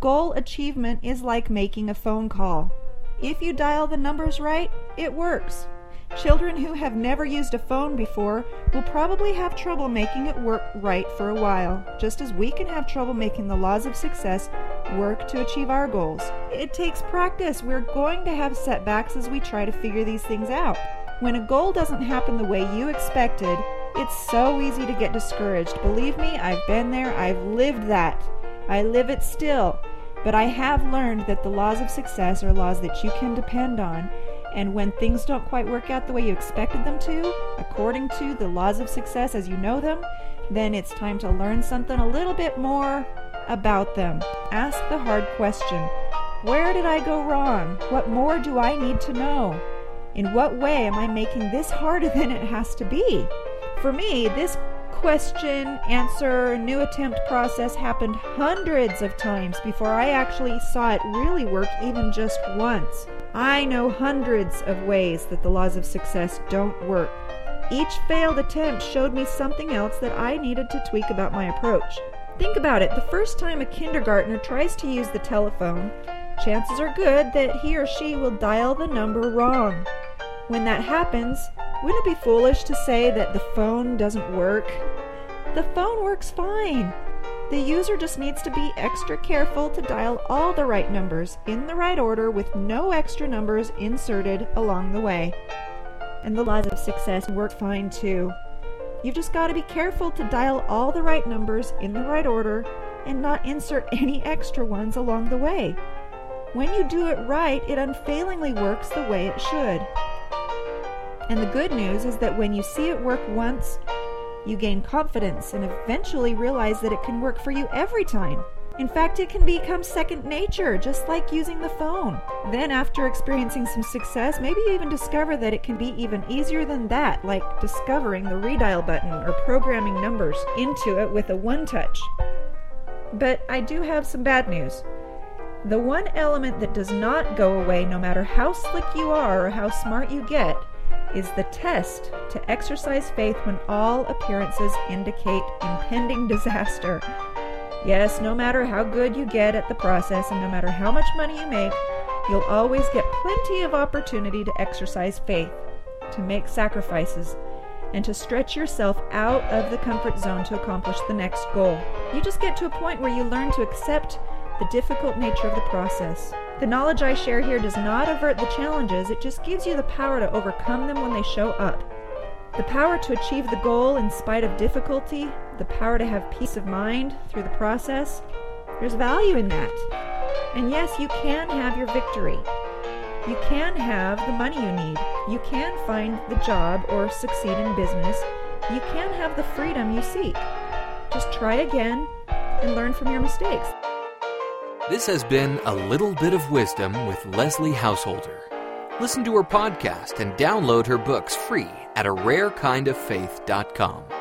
Goal achievement is like making a phone call. If you dial the numbers right, it works. Children who have never used a phone before will probably have trouble making it work right for a while, just as we can have trouble making the laws of success work to achieve our goals. It takes practice. We're going to have setbacks as we try to figure these things out. When a goal doesn't happen the way you expected, it's so easy to get discouraged. Believe me, I've been there, I've lived that. I live it still. But I have learned that the laws of success are laws that you can depend on and when things don't quite work out the way you expected them to, according to the laws of success as you know them, then it's time to learn something a little bit more about them. Ask the hard question Where did I go wrong? What more do I need to know? In what way am I making this harder than it has to be? For me, this question, answer, new attempt process happened hundreds of times before I actually saw it really work even just once. I know hundreds of ways that the laws of success don't work. Each failed attempt showed me something else that I needed to tweak about my approach. Think about it the first time a kindergartner tries to use the telephone, chances are good that he or she will dial the number wrong. When that happens, wouldn't it be foolish to say that the phone doesn't work? The phone works fine. The user just needs to be extra careful to dial all the right numbers in the right order with no extra numbers inserted along the way. And the laws of success work fine too. You've just got to be careful to dial all the right numbers in the right order and not insert any extra ones along the way. When you do it right, it unfailingly works the way it should. And the good news is that when you see it work once, you gain confidence and eventually realize that it can work for you every time. In fact, it can become second nature, just like using the phone. Then, after experiencing some success, maybe you even discover that it can be even easier than that, like discovering the redial button or programming numbers into it with a one touch. But I do have some bad news. The one element that does not go away, no matter how slick you are or how smart you get, is the test to exercise faith when all appearances indicate impending disaster. Yes, no matter how good you get at the process and no matter how much money you make, you'll always get plenty of opportunity to exercise faith, to make sacrifices, and to stretch yourself out of the comfort zone to accomplish the next goal. You just get to a point where you learn to accept the difficult nature of the process. The knowledge I share here does not avert the challenges, it just gives you the power to overcome them when they show up. The power to achieve the goal in spite of difficulty, the power to have peace of mind through the process. There's value in that. And yes, you can have your victory. You can have the money you need. You can find the job or succeed in business. You can have the freedom you seek. Just try again and learn from your mistakes. This has been A Little Bit of Wisdom with Leslie Householder. Listen to her podcast and download her books free at a rarekindoffaith.com.